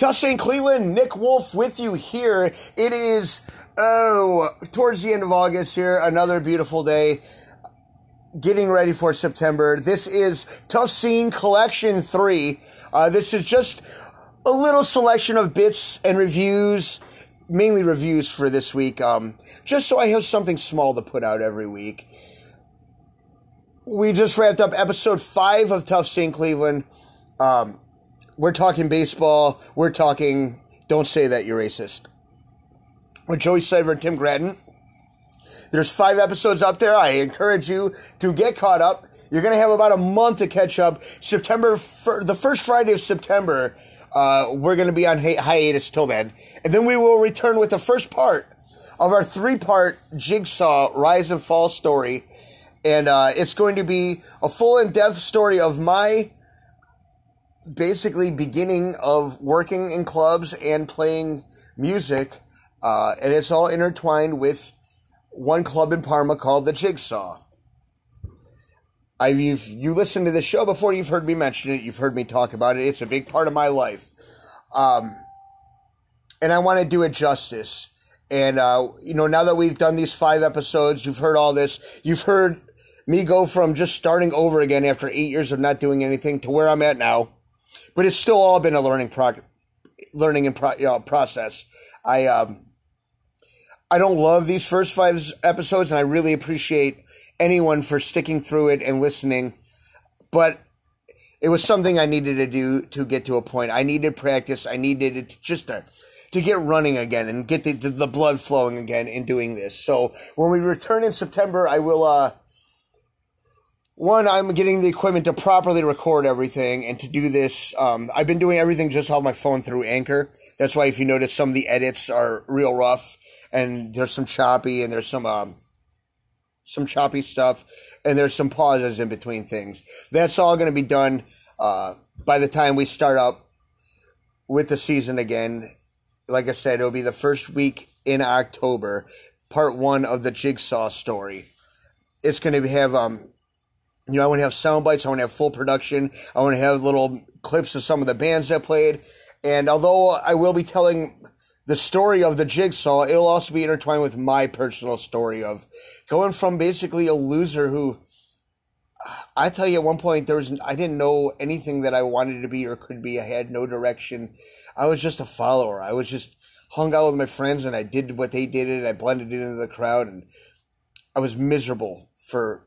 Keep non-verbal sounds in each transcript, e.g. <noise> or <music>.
Tough Scene Cleveland, Nick Wolf with you here. It is, oh, towards the end of August here, another beautiful day. Getting ready for September. This is Tough Scene Collection 3. Uh, this is just a little selection of bits and reviews, mainly reviews for this week, um, just so I have something small to put out every week. We just wrapped up episode 5 of Tough Scene Cleveland. Um, we're talking baseball. We're talking. Don't say that you're racist. With Joey Sever and Tim Gratton. There's five episodes up there. I encourage you to get caught up. You're going to have about a month to catch up. September, the first Friday of September, uh, we're going to be on hi- hiatus till then. And then we will return with the first part of our three part jigsaw rise and fall story. And uh, it's going to be a full in depth story of my basically beginning of working in clubs and playing music, uh, and it's all intertwined with one club in Parma called the Jigsaw. I've you've, you listened to the show before. You've heard me mention it. You've heard me talk about it. It's a big part of my life, um, and I want to do it justice. And uh, you know, now that we've done these five episodes, you've heard all this. You've heard me go from just starting over again after eight years of not doing anything to where I'm at now but it's still all been a learning prog- learning and pro- you know, process. I um, I don't love these first five episodes, and I really appreciate anyone for sticking through it and listening. But it was something I needed to do to get to a point. I needed practice. I needed it just to to get running again and get the, the, the blood flowing again in doing this. So when we return in September, I will uh one, I'm getting the equipment to properly record everything and to do this. Um, I've been doing everything just on my phone through Anchor. That's why if you notice some of the edits are real rough and there's some choppy and there's some, um, some choppy stuff and there's some pauses in between things. That's all going to be done, uh, by the time we start up with the season again. Like I said, it'll be the first week in October, part one of the Jigsaw story. It's going to have, um, you know, I want to have sound bites. I want to have full production. I want to have little clips of some of the bands that played. And although I will be telling the story of the jigsaw, it'll also be intertwined with my personal story of going from basically a loser who I tell you at one point there was I didn't know anything that I wanted to be or could be. I had no direction. I was just a follower. I was just hung out with my friends and I did what they did and I blended into the crowd and I was miserable for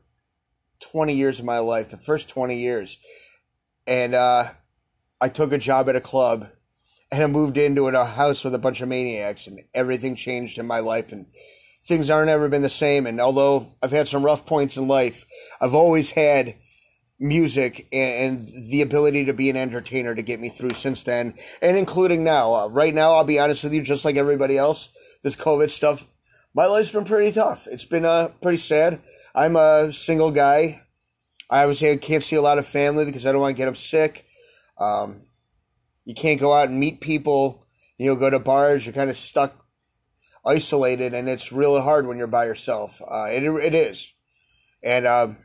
20 years of my life, the first 20 years. And uh, I took a job at a club and I moved into a house with a bunch of maniacs and everything changed in my life and things aren't ever been the same. And although I've had some rough points in life, I've always had music and, the ability to be an entertainer to get me through since then and including now. Uh, right now, I'll be honest with you, just like everybody else, this COVID stuff, my life's been pretty tough. It's been uh, pretty sad. I'm a single guy. I obviously I can't see a lot of family because I don't want to get them sick. Um, you can't go out and meet people. You know, go to bars. You're kind of stuck, isolated, and it's really hard when you're by yourself. Uh, it it is, and um,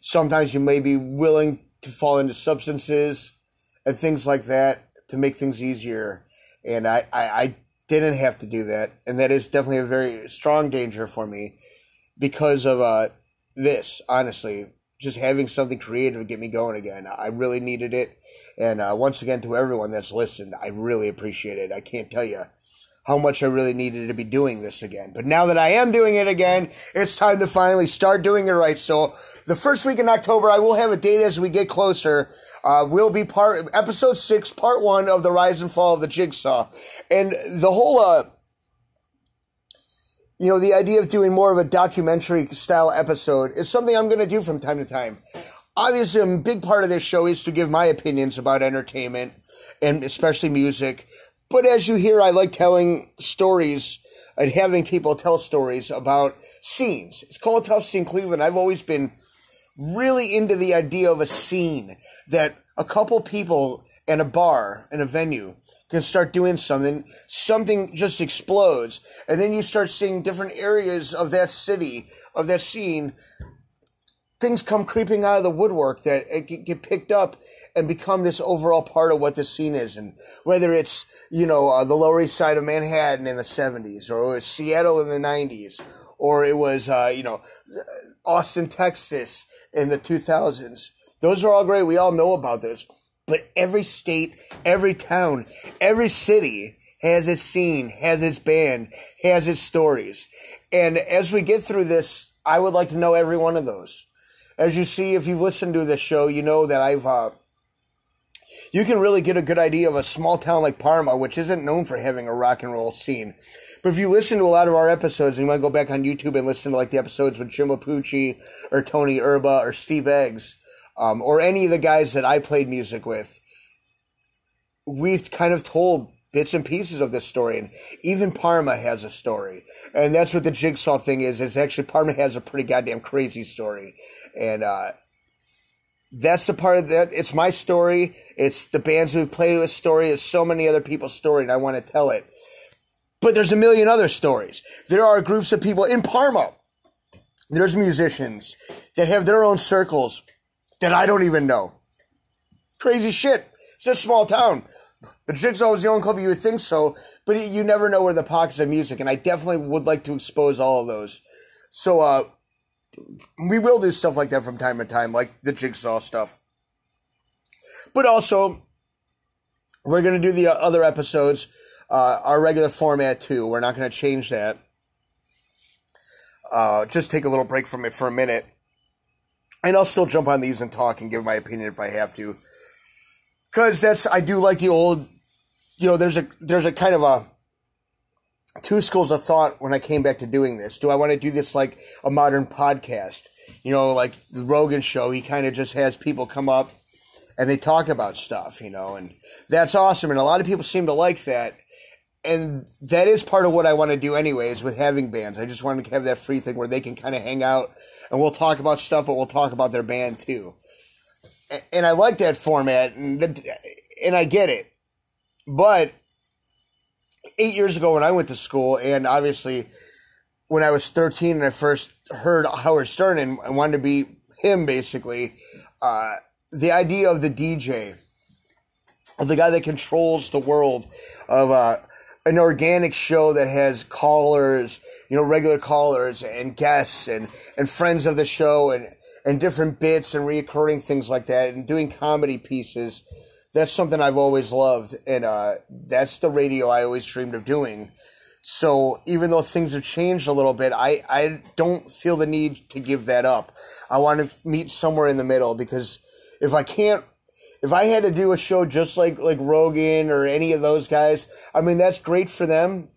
sometimes you may be willing to fall into substances and things like that to make things easier. And I, I, I didn't have to do that, and that is definitely a very strong danger for me because of uh, this. Honestly, just having something creative to get me going again. I really needed it. And uh, once again, to everyone that's listened, I really appreciate it. I can't tell you how much I really needed to be doing this again. But now that I am doing it again, it's time to finally start doing it right. So the first week in October, I will have a date as we get closer. Uh, will be part episode six, part one of the rise and fall of the jigsaw, and the whole uh, you know, the idea of doing more of a documentary style episode is something I'm going to do from time to time. Obviously, a big part of this show is to give my opinions about entertainment and especially music. But as you hear, I like telling stories and having people tell stories about scenes. It's called Tough Scene Cleveland. I've always been really into the idea of a scene that a couple people in a bar, in a venue, can start doing something, something just explodes. And then you start seeing different areas of that city, of that scene, things come creeping out of the woodwork that uh, get picked up and become this overall part of what the scene is. And whether it's, you know, uh, the Lower East Side of Manhattan in the 70s, or Seattle in the 90s, or it was, uh, you know, Austin, Texas in the 2000s. Those are all great. We all know about those. But every state, every town, every city has its scene, has its band, has its stories. And as we get through this, I would like to know every one of those. As you see, if you've listened to this show, you know that I've, uh, you can really get a good idea of a small town like Parma, which isn't known for having a rock and roll scene. But if you listen to a lot of our episodes, and you might go back on YouTube and listen to like the episodes with Jim Lapucci or Tony Erba or Steve Eggs, um, or any of the guys that I played music with, we've kind of told bits and pieces of this story, and even Parma has a story, and that's what the jigsaw thing is. Is actually Parma has a pretty goddamn crazy story, and uh, that's the part of that. It's my story. It's the bands we've played with story. It's so many other people's story, and I want to tell it. But there's a million other stories. There are groups of people in Parma. There's musicians that have their own circles that I don't even know. Crazy shit. It's a small town. The Jigsaw was the only club you would think so, but you never know where the pockets of music, and I definitely would like to expose all of those. So, uh, we will do stuff like that from time to time, like the Jigsaw stuff. But also, we're going to do the other episodes, uh, our regular format too. We're not going to change that. Uh, just take a little break from it for a minute and I'll still jump on these and talk and give my opinion if I have to. Cause that's I do like the old you know, there's a there's a kind of a two schools of thought when I came back to doing this. Do I want to do this like a modern podcast? You know, like the Rogan show, he kind of just has people come up and they talk about stuff, you know, and that's awesome. And a lot of people seem to like that and that is part of what I want to do anyways with having bands. I just want to have that free thing where they can kind of hang out and we'll talk about stuff, but we'll talk about their band too. And I like that format and, and I get it. But eight years ago when I went to school and obviously when I was 13 and I first heard Howard Stern and I wanted to be him basically, uh, the idea of the DJ, of the guy that controls the world of, uh, an organic show that has callers, you know, regular callers and guests and, and friends of the show and, and different bits and reoccurring things like that and doing comedy pieces. That's something I've always loved. And, uh, that's the radio I always dreamed of doing. So even though things have changed a little bit, I, I don't feel the need to give that up. I want to meet somewhere in the middle because if I can't if I had to do a show just like like Rogan or any of those guys, I mean that's great for them.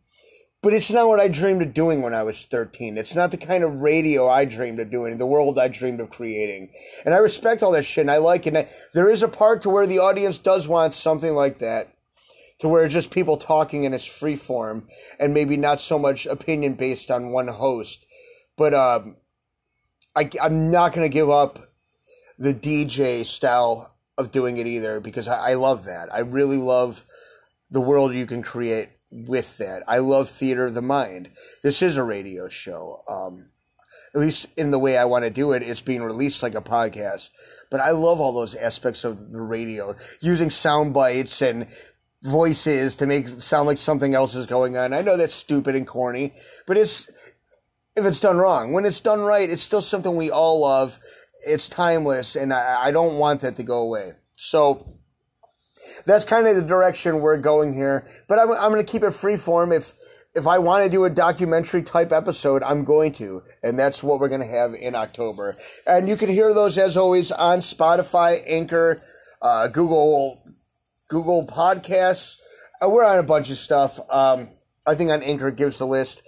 But it's not what I dreamed of doing when I was 13. It's not the kind of radio I dreamed of doing, the world I dreamed of creating. And I respect all that shit and I like it. And there is a part to where the audience does want something like that. To where it's just people talking in its free form and maybe not so much opinion based on one host. But um, I, I'm not going to give up the DJ style of doing it either because I, I love that. I really love the world you can create with that. I love theater of the mind. This is a radio show. Um, at least in the way I want to do it, it's being released like a podcast. But I love all those aspects of the radio, using sound bites and voices to make sound like something else is going on. I know that's stupid and corny, but it's if it's done wrong. When it's done right, it's still something we all love it's timeless, and I, I don't want that to go away. So that's kind of the direction we're going here. But I'm, I'm going to keep it freeform. If if I want to do a documentary type episode, I'm going to, and that's what we're going to have in October. And you can hear those as always on Spotify, Anchor, uh, Google, Google Podcasts. Uh, we're on a bunch of stuff. Um, I think on Anchor gives the list.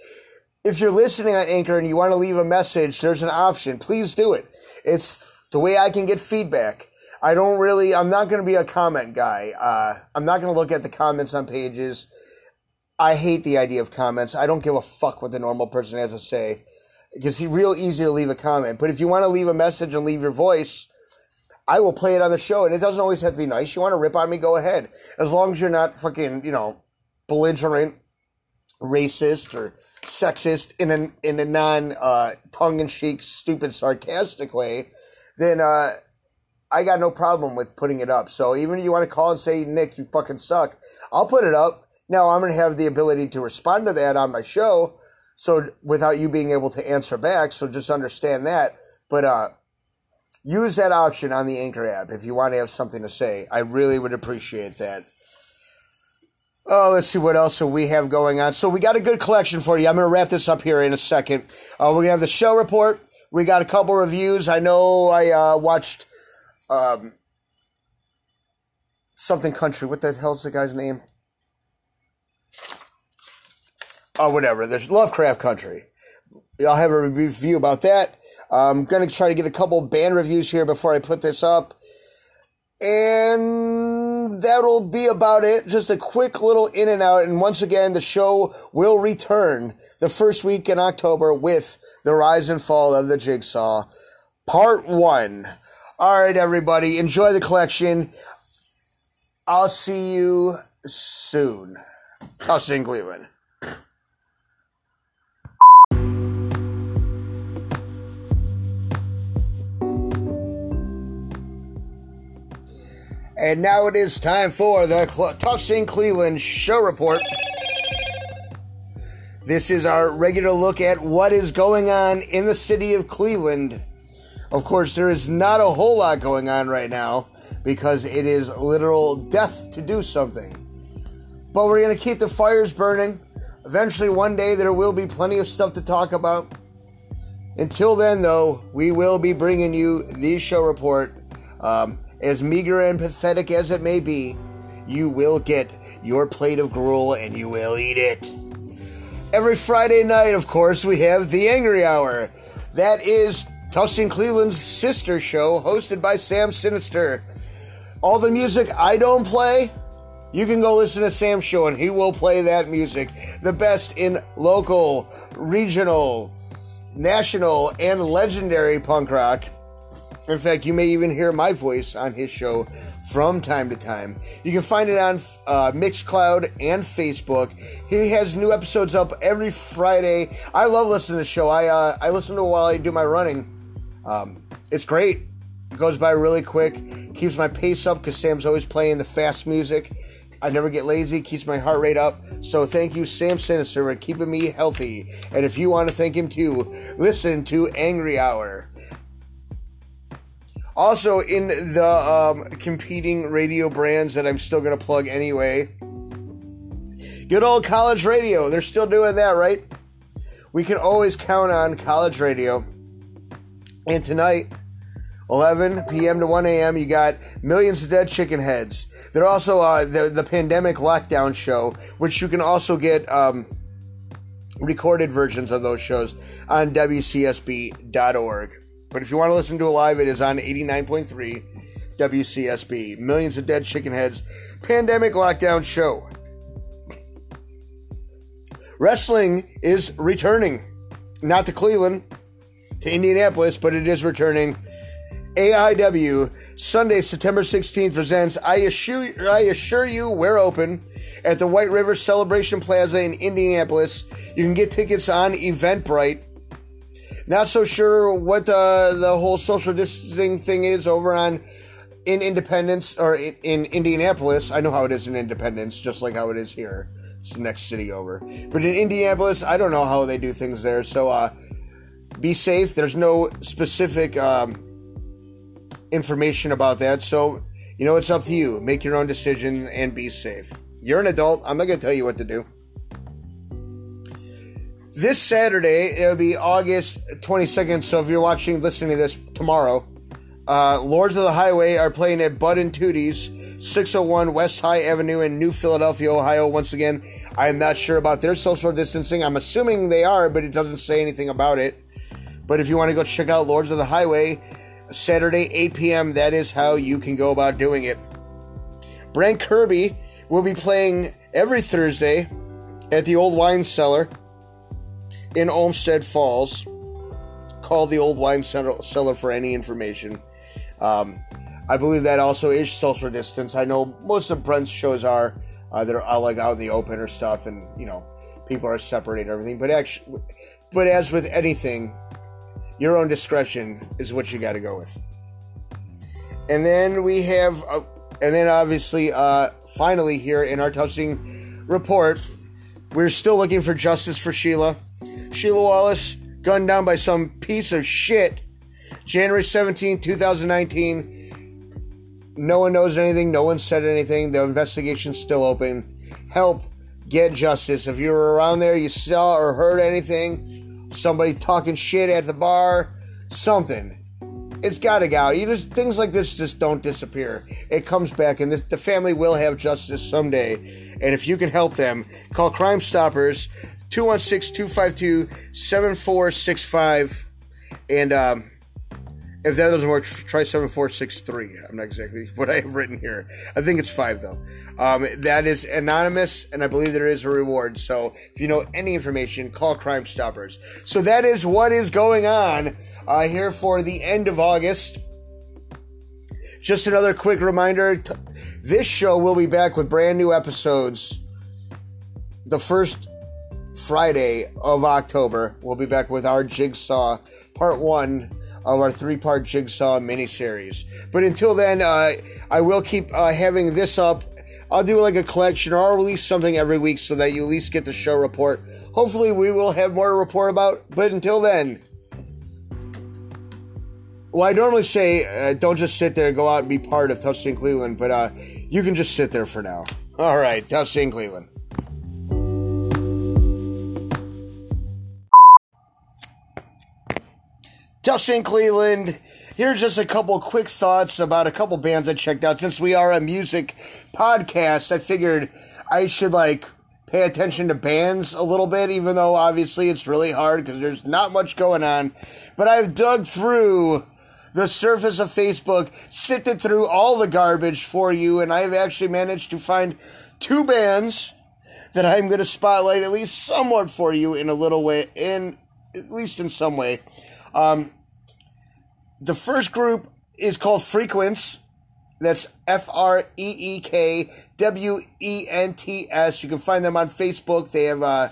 If you're listening on Anchor and you want to leave a message, there's an option. Please do it. It's the way I can get feedback. I don't really, I'm not going to be a comment guy. Uh, I'm not going to look at the comments on pages. I hate the idea of comments. I don't give a fuck what the normal person has to say. Because it's real easy to leave a comment. But if you want to leave a message and leave your voice, I will play it on the show. And it doesn't always have to be nice. You want to rip on me, go ahead. As long as you're not fucking, you know, belligerent racist or sexist in a in a non uh, tongue in cheek, stupid, sarcastic way, then uh, I got no problem with putting it up. So even if you want to call and say, Nick, you fucking suck, I'll put it up. Now I'm going to have the ability to respond to that on my show. So without you being able to answer back. So just understand that. But, uh, use that option on the Anchor app if you want to have something to say. I really would appreciate that. Oh, let's see what else we have going on. So we got a good collection for you. I'm going to wrap this up here in a second. Uh, we're going to have the show report. We got a couple reviews. I know I uh, watched um, something country. What the hell's the guy's name? Oh, whatever. There's Lovecraft Country. I'll have a review about that. I'm going to try to get a couple band reviews here before I put this up. And that'll be about it. Just a quick little in and out. And once again, the show will return the first week in October with the rise and fall of the jigsaw, part one. All right, everybody, enjoy the collection. I'll see you soon. I'll see you in Cleveland. And now it is time for the Cl- Tough Scene Cleveland Show Report. This is our regular look at what is going on in the city of Cleveland. Of course, there is not a whole lot going on right now because it is literal death to do something. But we're going to keep the fires burning. Eventually, one day, there will be plenty of stuff to talk about. Until then, though, we will be bringing you the show report. Um, as meager and pathetic as it may be, you will get your plate of gruel and you will eat it. Every Friday night, of course, we have the Angry Hour. That is Tough Scene Cleveland's sister show, hosted by Sam Sinister. All the music I don't play, you can go listen to Sam's show and he will play that music. The best in local, regional, national, and legendary punk rock. In fact, you may even hear my voice on his show from time to time. You can find it on uh, Mixcloud and Facebook. He has new episodes up every Friday. I love listening to the show. I uh, I listen to it while I do my running. Um, it's great. It goes by really quick. Keeps my pace up because Sam's always playing the fast music. I never get lazy, keeps my heart rate up. So thank you, Sam Sinister, for keeping me healthy. And if you want to thank him too, listen to Angry Hour. Also, in the um, competing radio brands that I'm still going to plug anyway, good old college radio. They're still doing that, right? We can always count on college radio. And tonight, 11 p.m. to 1 a.m., you got Millions of Dead Chicken Heads. They're also uh, the, the pandemic lockdown show, which you can also get um, recorded versions of those shows on WCSB.org. But if you want to listen to it live, it is on 89.3 WCSB. Millions of Dead Chicken Heads Pandemic Lockdown Show. Wrestling is returning. Not to Cleveland, to Indianapolis, but it is returning. AIW Sunday, September 16th presents I assure, I assure you we're open at the White River Celebration Plaza in Indianapolis. You can get tickets on Eventbrite. Not so sure what the the whole social distancing thing is over on in Independence or in, in Indianapolis. I know how it is in Independence, just like how it is here. It's the next city over. But in Indianapolis, I don't know how they do things there. So uh, be safe. There's no specific um, information about that. So you know it's up to you. Make your own decision and be safe. You're an adult. I'm not gonna tell you what to do this Saturday, it'll be August 22nd. So if you're watching, listening to this tomorrow, uh, Lords of the Highway are playing at Bud and Tootie's, 601 West High Avenue in New Philadelphia, Ohio. Once again, I'm not sure about their social distancing. I'm assuming they are, but it doesn't say anything about it. But if you want to go check out Lords of the Highway, Saturday, 8 p.m., that is how you can go about doing it. Brent Kirby will be playing every Thursday at the Old Wine Cellar in Olmsted Falls. Call the Old Wine Cellar for any information. Um, I believe that also is social distance. I know most of Brent's shows are uh, that are uh, like out in the open or stuff, and you know people are separated and everything. But actually, but as with anything, your own discretion is what you got to go with. And then we have, uh, and then obviously, uh, finally here in our touching report, we're still looking for justice for Sheila. Sheila Wallace gunned down by some piece of shit. January 17, 2019. No one knows anything. No one said anything. The investigation's still open. Help get justice. If you were around there, you saw or heard anything, somebody talking shit at the bar, something. It's got to go. You just things like this just don't disappear. It comes back, and the, the family will have justice someday. And if you can help them, call Crime Stoppers 216 252 7465. And um, if that doesn't work, try 7463. I'm not exactly <laughs> what I have written here. I think it's five, though. Um, that is anonymous, and I believe there is a reward. So if you know any information, call Crime Stoppers. So that is what is going on uh, here for the end of August. Just another quick reminder t- this show will be back with brand new episodes the first Friday of October. We'll be back with our Jigsaw Part 1 of our three part Jigsaw miniseries. But until then, uh, I will keep uh, having this up. I'll do like a collection or I'll release something every week so that you at least get the show report. Hopefully, we will have more to report about. But until then, well, I normally say uh, don't just sit there, go out and be part of Touchdown Cleveland, but uh, you can just sit there for now. All right, Touchdown Cleveland. Touchdown Cleveland. Here's just a couple quick thoughts about a couple bands I checked out. Since we are a music podcast, I figured I should like pay attention to bands a little bit, even though obviously it's really hard because there's not much going on. But I've dug through the surface of Facebook, sifted through all the garbage for you, and I've actually managed to find two bands that I'm going to spotlight at least somewhat for you in a little way, in at least in some way. Um, the first group is called Frequence. That's F R E E K W E N T S. You can find them on Facebook. They have uh,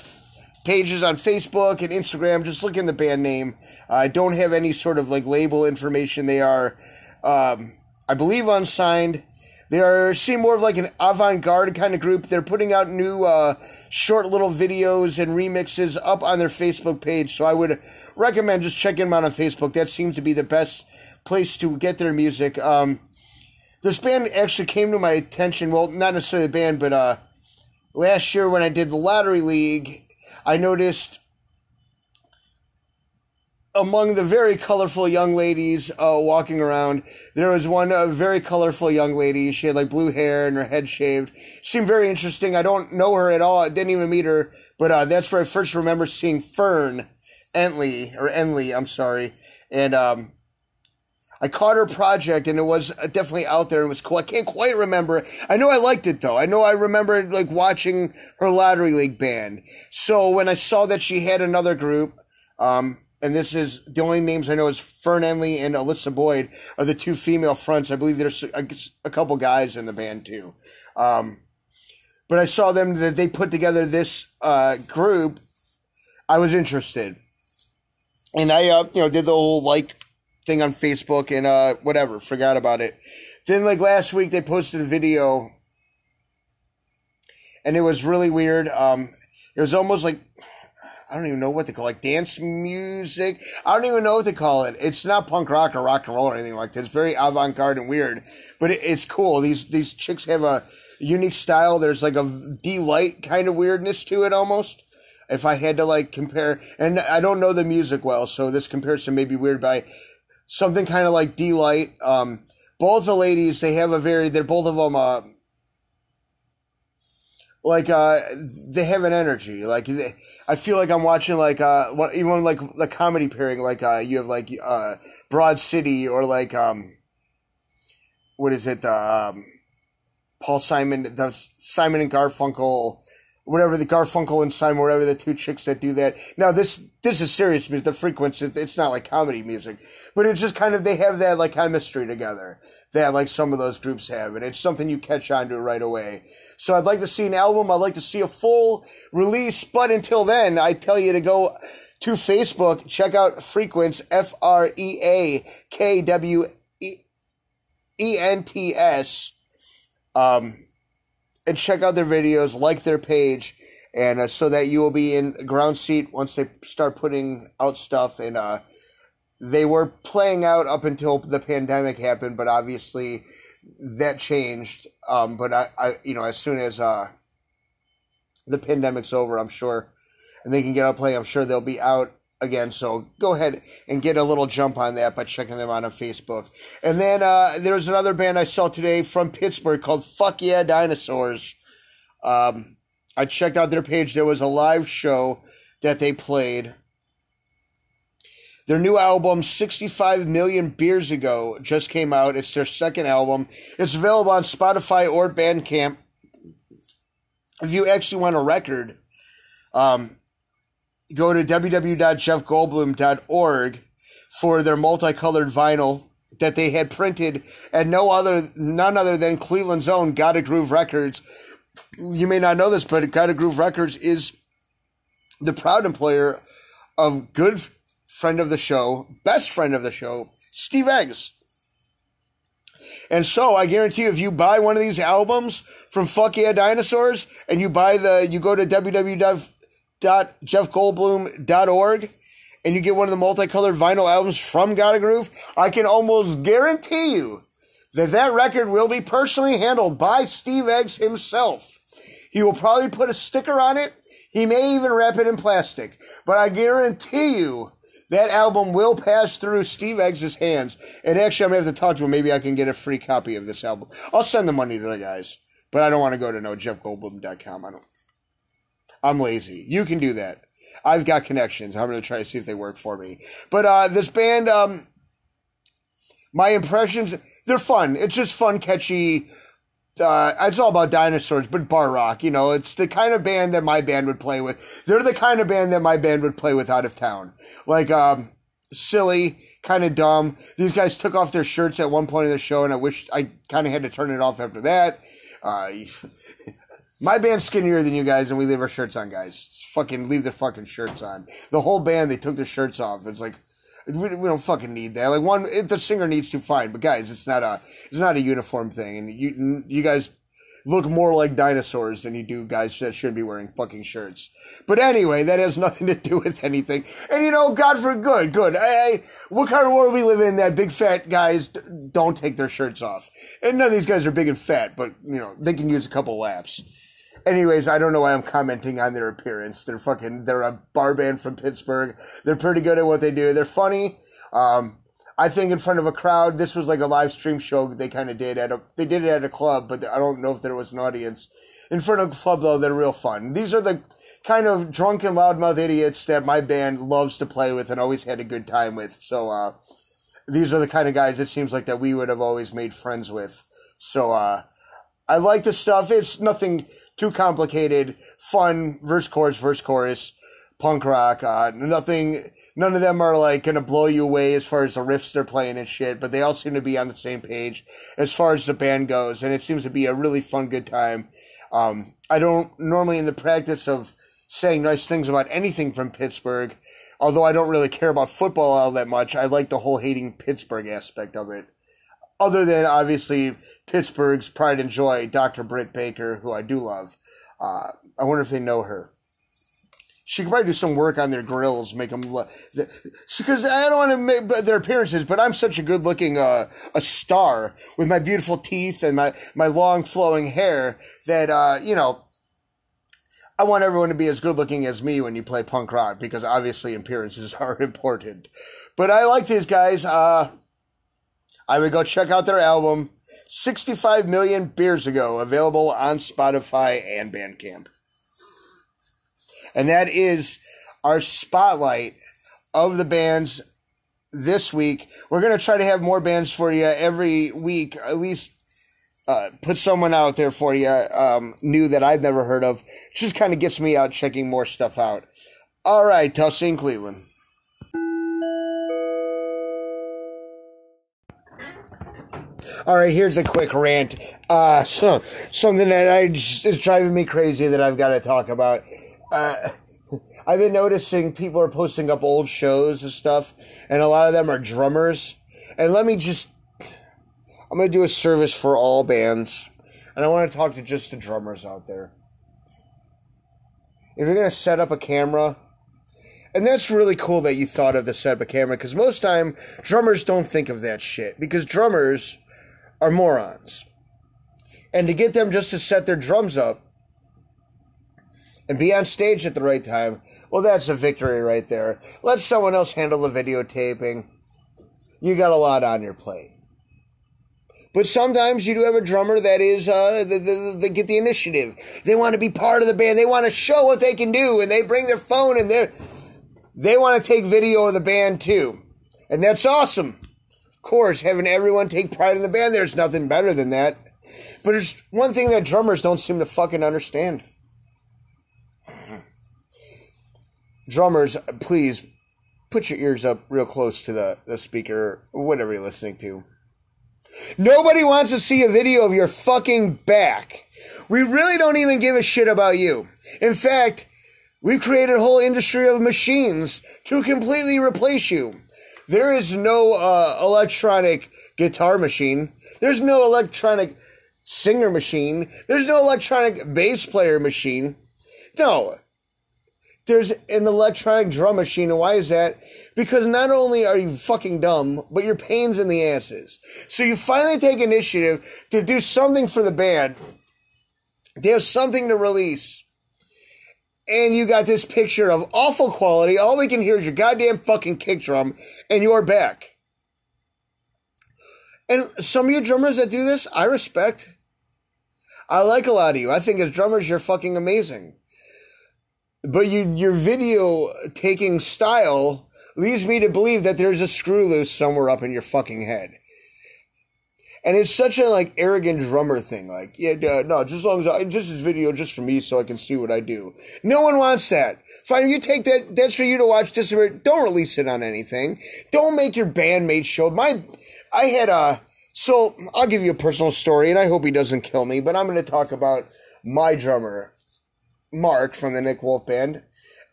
pages on Facebook and Instagram. Just look in the band name. I uh, don't have any sort of like label information. They are, um, I believe, unsigned. They are seem more of like an avant-garde kind of group. They're putting out new uh, short little videos and remixes up on their Facebook page. So I would recommend just checking them out on Facebook. That seems to be the best place to get their music. Um, this band actually came to my attention. Well, not necessarily the band, but uh, last year when I did the lottery league, I noticed among the very colorful young ladies uh, walking around, there was one uh, very colorful young lady. She had like blue hair and her head shaved. Seemed very interesting. I don't know her at all. I didn't even meet her, but uh, that's where I first remember seeing Fern Entley or Enley. I'm sorry, and um, I caught her project and it was definitely out there. It was cool. I can't quite remember. I know I liked it though. I know I remember like watching her lottery league band. So when I saw that she had another group, um, and this is the only names I know is Fern Enley and Alyssa Boyd are the two female fronts. I believe there's a, a couple guys in the band too. Um, but I saw them that they put together this uh, group. I was interested, and I uh, you know did the whole like thing on Facebook and uh, whatever, forgot about it. Then like last week they posted a video, and it was really weird. Um, it was almost like I don't even know what they call it, like dance music. I don't even know what they call it. It's not punk rock or rock and roll or anything like that. It's very avant garde and weird, but it, it's cool. These these chicks have a unique style. There's like a Deee-Lite kind of weirdness to it almost. If I had to like compare, and I don't know the music well, so this comparison may be weird, but something kind of like Deee-Lite. Um, both the ladies, they have a very, they're both of them, uh, like uh they have an energy. Like they, i feel like i'm watching like uh even like the comedy pairing like uh you have like uh broad city or like um what is it um paul simon the simon and garfunkel whatever the Garfunkel and Simon, whatever the two chicks that do that. Now this this is serious music. The frequency, it's not like comedy music, but it's just kind of they have that like chemistry together that like some of those groups have, and it's something you catch on to right away. So I'd like to see an album. I'd like to see a full release, but until then, I tell you to go to Facebook, check out Frequence F R E A K W E N T S. Um, and check out their videos, like their page, and uh, so that you will be in ground seat once they start putting out stuff. And uh, they were playing out up until the pandemic happened, but obviously that changed. Um, but I, I, you know, as soon as uh, the pandemic's over, I'm sure, and they can get out play, I'm sure they'll be out again. So go ahead and get a little jump on that by checking them out on Facebook. And then uh, there's another band I saw today from Pittsburgh called Fuck Yeah Dinosaurs. Um, I checked out their page. There was a live show that they played. Their new album, 65 Million Beers Ago, just came out. It's their second album. It's available on Spotify or Bandcamp. If you actually want a record, um, go to www.jeffgoldblum.org for their multicolored vinyl that they had printed and no other none other than Cleveland's own Gotta Groove Records. You may not know this, but Gotta Groove Records is the proud employer of good friend of the show, best friend of the show, Steve Eggs. And so I guarantee you, if you buy one of these albums from Fuck Yeah Dinosaurs and you buy the, you go to www www.jeffgoldblum.org and you get one of the multicolored vinyl albums from Gotta Groove, I can almost guarantee you that that record will be personally handled by Steve Eggs himself. He will probably put a sticker on it. He may even wrap it in plastic. But I guarantee you that album will pass through Steve Eggs' hands. And actually, I'm going to have to talk to him. Maybe I can get a free copy of this album. I'll send the money to the guys. But I don't want to go to no jeffgoldblum.com. I don't. I'm lazy. You can do that. I've got connections. I'm going to try to see if they work for me. But uh, this band, um, my impressions, they're fun. It's just fun, catchy. Uh, it's all about dinosaurs, but bar rock. You know, it's the kind of band that my band would play with. They're the kind of band that my band would play with out of town. Like, um, silly, kind of dumb. These guys took off their shirts at one point of the show, and I wish I kind of had to turn it off after that. Uh, my band's skinnier than you guys, and we leave our shirts on, guys. Just fucking leave the fucking shirts on. The whole band, they took their shirts off. It's like we, we don't fucking need that. Like one, if the singer needs to, fine. But guys, it's not a it's not a uniform thing, and you you guys look more like dinosaurs than you do guys that shouldn't be wearing fucking shirts. But anyway, that has <laughs> nothing to do with anything. And you know, God for good, good. What kind of world we live in that big fat guys don't take their shirts off? And none of these guys are big and fat, but you know, they can use a couple laps. Anyways, I don't know why I'm commenting on their appearance. They're fucking, they're a bar band from Pittsburgh. They're pretty good at what they do. They're funny. Um, I think in front of a crowd, this was like a live stream show they kind of did at a, they did it at a club, but I don't know if there was an audience. In front of a club though, they're real fun. These are the kind of drunken loudmouth idiots that my band loves to play with and always had a good time with. So, uh, these are the kind of guys it seems like that we would have always made friends with. So, uh, I like the stuff. It's nothing too complicated. Fun verse chorus verse chorus punk rock. Uh, nothing. None of them are like gonna blow you away as far as the riffs they're playing and shit. But they all seem to be on the same page as far as the band goes, and it seems to be a really fun, good time. Um, I don't normally in the practice of saying nice things about anything from Pittsburgh. Although I don't really care about football all that much, I like the whole hating Pittsburgh aspect of it other than obviously Pittsburgh's pride and joy, Dr. Britt Baker, who I do love. Uh, I wonder if they know her. She could probably do some work on their grills, make them look. because I don't want to make their appearances, but I'm such a good looking uh, a star with my beautiful teeth and my my long flowing hair that uh, you know I want everyone to be as good looking as me when you play punk rock because obviously appearances <laughs> are important. But I like these guys. Uh, I would go check out their album, 65 Million Beers Ago, available on Spotify and Bandcamp. And that is our spotlight of the bands this week. We're going to try to have more bands for you every week, at least uh, put someone out there for you um, new that I've never heard of. Just kind of gets me out checking more stuff out. All right, Tulsa and Cleveland. All right, here's a quick rant. Uh, so, something that I just, is driving me crazy that I've got to talk about. Uh, <laughs> I've been noticing people are posting up old shows and stuff, and a lot of them are drummers. And let me just, I'm going to do a service for all bands, and I want to talk to just the drummers out there. If you're going to set up a camera, and that's really cool that you thought of the set up a camera, because most time drummers don't think of that shit, because drummers are morons. And to get them just to set their drums up and be on stage at the right time, well, that's a victory right there. Let someone else handle the videotaping. You got a lot on your plate. But sometimes you do have a drummer that is, uh, they, they, they get the initiative. They want to be part of the band. They want to show what they can do, and they bring their phone and they they want to take video of the band too, and that's awesome course, having everyone take pride in the band, there's nothing better than that. But there's one thing that drummers don't seem to fucking understand. Drummers, please put your ears up real close to the, the speaker, whatever you're listening to. Nobody wants to see a video of your fucking back. We really don't even give a shit about you. In fact, we've created a whole industry of machines to completely replace you. There is no uh, electronic guitar machine. There's no electronic singer machine. There's no electronic bass player machine. No. There's an electronic drum machine. And why is that? Because not only are you fucking dumb, but you're pains in the asses. So you finally take initiative to do something for the band. They have something to release and you got this picture of awful quality. All we can hear is your goddamn fucking kick drum, and you're back. And some of you drummers that do this, I respect. I like a lot of you. I think as drummers, you're fucking amazing. But you, your video taking style leads me to believe that there's a screw loose somewhere up in your fucking head. And it's such a like arrogant drummer thing. Like, yeah, no, just as long as I, just this video just for me so I can see what I do. No one wants that. Fine, you take that, that's for you to watch. Just don't release it on anything. Don't make your bandmate show. My, I had a, so I'll give you a personal story and I hope he doesn't kill me, but I'm going to talk about my drummer, Mark from the Nick Wolf band.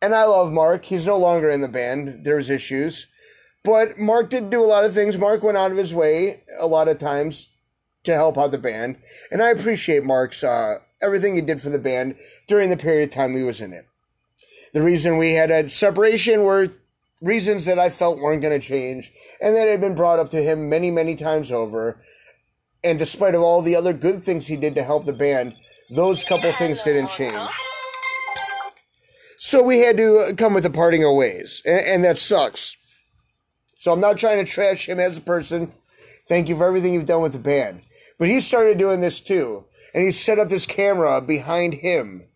And I love Mark. He's no longer in the band. There's issues. But Mark did do a lot of things. Mark went out of his way a lot of times to help out the band, and I appreciate Mark's uh, everything he did for the band during the period of time he was in it. The reason we had a separation were reasons that I felt weren't going to change, and that had been brought up to him many, many times over. And despite of all the other good things he did to help the band, those couple things didn't change. So we had to come with a parting of ways, and, and that sucks. So I'm not trying to trash him as a person. Thank you for everything you've done with the band. But he started doing this too. And he set up this camera behind him.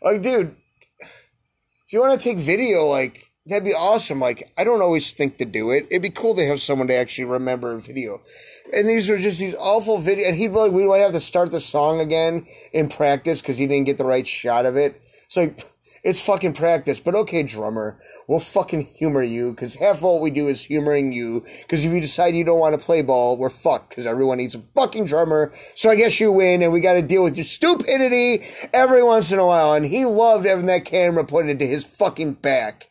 Like, dude, if you want to take video, like, that'd be awesome. Like, I don't always think to do it. It'd be cool to have someone to actually remember a video. And these were just these awful videos. And he'd be like, we might have to start the song again in practice because he didn't get the right shot of it. So, like, it's fucking practice. But okay, drummer, we'll fucking humor you because half of what we do is humoring you. Because if you decide you don't want to play ball, we're fucked because everyone needs a fucking drummer. So I guess you win and we got to deal with your stupidity every once in a while. And he loved having that camera put into his fucking back.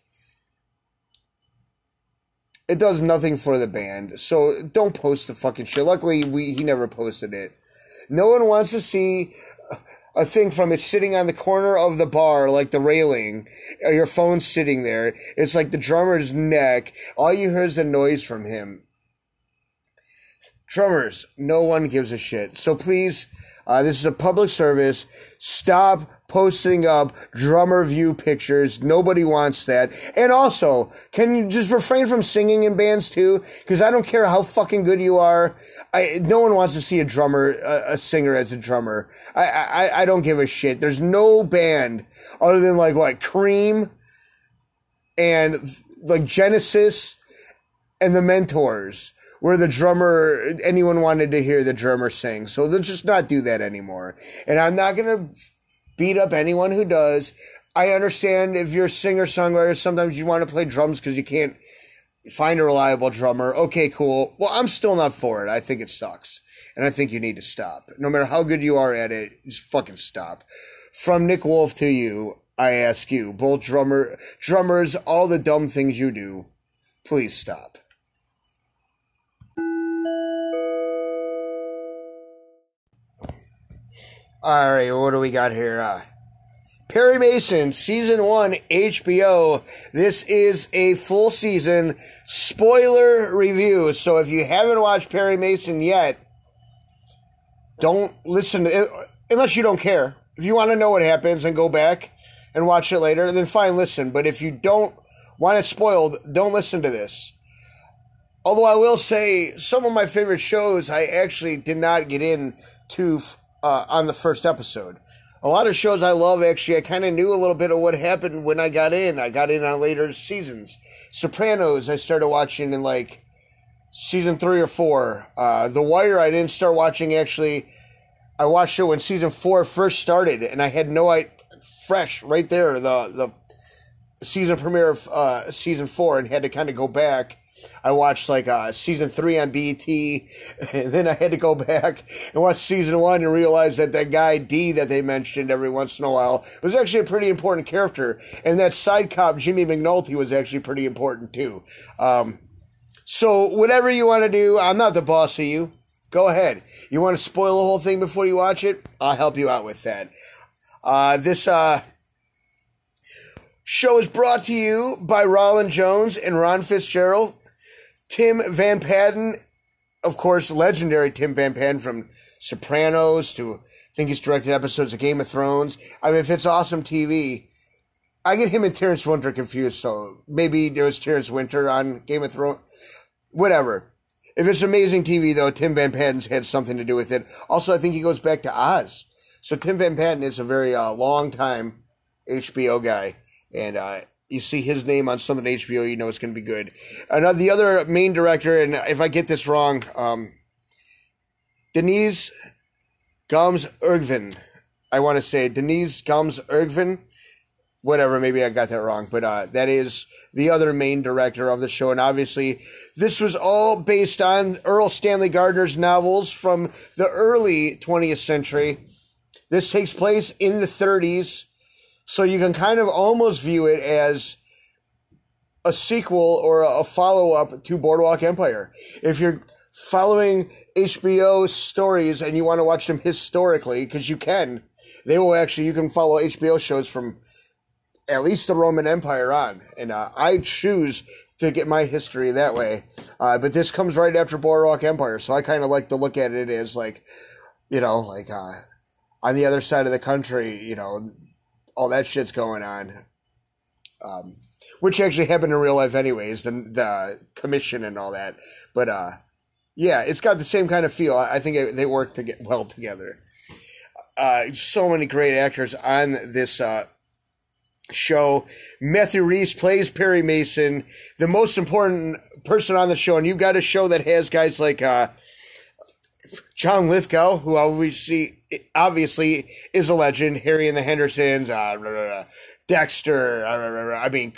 It does nothing for the band. So don't post the fucking shit. Luckily, we, he never posted it. No one wants to see a thing from it sitting on the corner of the bar, like the railing. Your phone's sitting there. It's like the drummer's neck. All you hear is the noise from him. Drummers, no one gives a shit. So please uh, this is a public service. Stop posting up drummer view pictures. Nobody wants that. And also, can you just refrain from singing in bands too? Because I don't care how fucking good you are. I no one wants to see a drummer, a, a singer as a drummer. I, I I don't give a shit. There's no band other than like what Cream and like Genesis and the Mentors where the drummer anyone wanted to hear the drummer sing. So let's just not do that anymore. And I'm not gonna beat up anyone who does. I understand if you're a singer songwriter, sometimes you want to play drums because you can't find a reliable drummer. Okay, cool. Well, I'm still not for it. I think it sucks. And I think you need to stop. No matter how good you are at it, just fucking stop. From Nick Wolf to you, I ask you, both drummer drummers, all the dumb things you do, please stop. All right, what do we got here? Uh, Perry Mason, season one, HBO. This is a full season spoiler review. So if you haven't watched Perry Mason yet, don't listen to it unless you don't care. If you want to know what happens and go back and watch it later, then fine, listen. But if you don't want it spoiled, don't listen to this. Although I will say, some of my favorite shows I actually did not get into uh, on the first episode. A lot of shows I love, actually, I kind of knew a little bit of what happened when I got in. I got in on later seasons. Sopranos, I started watching in like season three or four. Uh, the Wire, I didn't start watching actually. I watched it when season four first started, and I had no idea. Fresh, right there, the the season premiere of uh, season four, and had to kind of go back I watched like uh, season three on BET, <laughs> and then I had to go back and watch season one and realize that that guy D that they mentioned every once in a while was actually a pretty important character, and that side cop Jimmy McNulty was actually pretty important too. Um, so whatever you want to do, I'm not the boss of you. Go ahead. You want to spoil the whole thing before you watch it? I'll help you out with that. Uh, this uh, show is brought to you by Rolin Jones and Ron Fitzgerald. Tim Van Patten, of course, legendary Tim Van Patten from Sopranos to I think he's directed episodes of Game of Thrones. I mean, if it's awesome TV, I get him and Terrence Winter confused. So maybe there was Terrence Winter on Game of Thrones. Whatever. If it's amazing TV, though, Tim Van Patten's had something to do with it. Also, I think he goes back to Oz. So Tim Van Patten is a very uh, long time HBO guy, and uh, you see his name on something HBO, you know it's going to be good. Another, the other main director, and if I get this wrong, um, Denise Gums Ergvin. I want to say Denise Gums Ergvin. Whatever, maybe I got that wrong, but uh, that is the other main director of the show. And obviously, this was all based on Erle Stanley Gardner's novels from the early 20th century. This takes place in the 30s so you can kind of almost view it as a sequel or a follow up to Boardwalk Empire. If you're following HBO stories and you want to watch them historically, because you can, they will actually, you can follow HBO shows from at least the Roman Empire on. And uh, I choose to get my history that way. Uh, but this comes right after Boardwalk Empire. So I kind of like to look at it as like, you know, like uh, on the other side of the country, you know, all that shit's going on. Um, which actually happened in real life, anyways. The the commission and all that, but uh, yeah, it's got the same kind of feel. I think they work to get well together. Uh, so many great actors on this uh, show. Matthew Rhys plays Perry Mason, the most important person on the show, and you've got a show that has guys like uh, John Lithgow, who obviously obviously is a legend. Harry and the Hendersons, uh, Dexter. Uh, I mean,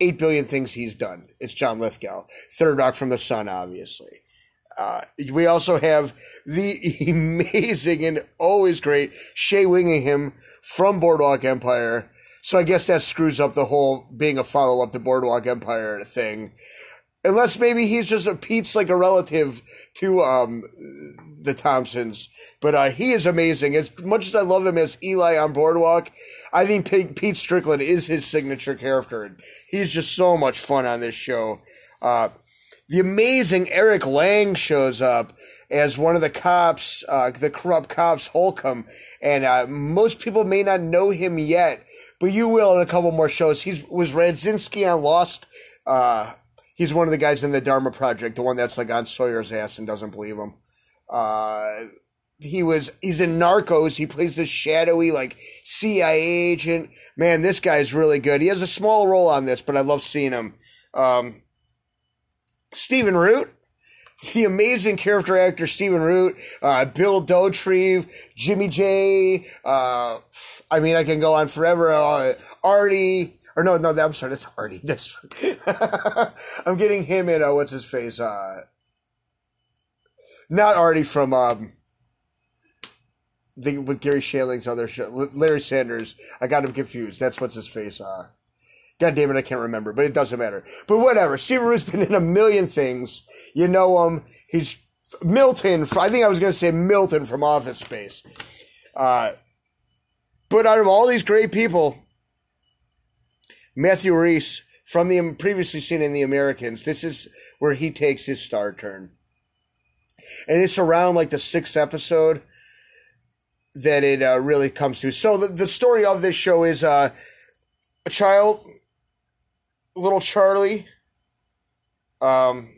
eight billion things he's done. It's John Lithgow, Third Rock from the Sun, obviously. Uh, we also have the <laughs> amazing and always great Shea Whigham from Boardwalk Empire. So I guess that screws up the whole being a follow up to Boardwalk Empire thing. Unless maybe he's just a Pete's like a relative to um, the Thompsons. But uh, he is amazing. As much as I love him as Eli on Boardwalk, I think Pete, Pete Strickland is his signature character. He's just so much fun on this show. Uh, the amazing Eric Lange shows up as one of the cops, uh, the corrupt cops, Holcomb. And uh, most people may not know him yet, but you will in a couple more shows. He was Radzinsky on Lost. Uh, he's one of the guys in the Dharma Project, the one that's like on Sawyer's ass and doesn't believe him. Uh, he was he's in Narcos. He plays this shadowy like CIA agent. Man, this guy's really good. He has a small role on this, but I love seeing him. Um, Stephen Root the amazing character actor Stephen Root, uh, Bill Dauterive, Jimmy J. Uh, I mean, I can go on forever. Uh, Artie, or no, no, I'm sorry, that's Artie. <laughs> That's <laughs> I'm getting him in. Uh, what's his face? Uh, not Artie from um, the with Garry Shandling's other show, Larry Sanders. I got him confused. That's what's his face. Uh, God damn it, I can't remember, but it doesn't matter. But whatever. Stephen Root's been in a million things. You know him. He's Milton. I think I was going to say Milton from Office Space. Uh, but out of all these great people, Matthew Rhys from the previously seen in The Americans, this is where he takes his star turn. And it's around like the sixth episode that it uh, really comes to. So the, the story of this show is uh, a child little Charlie um,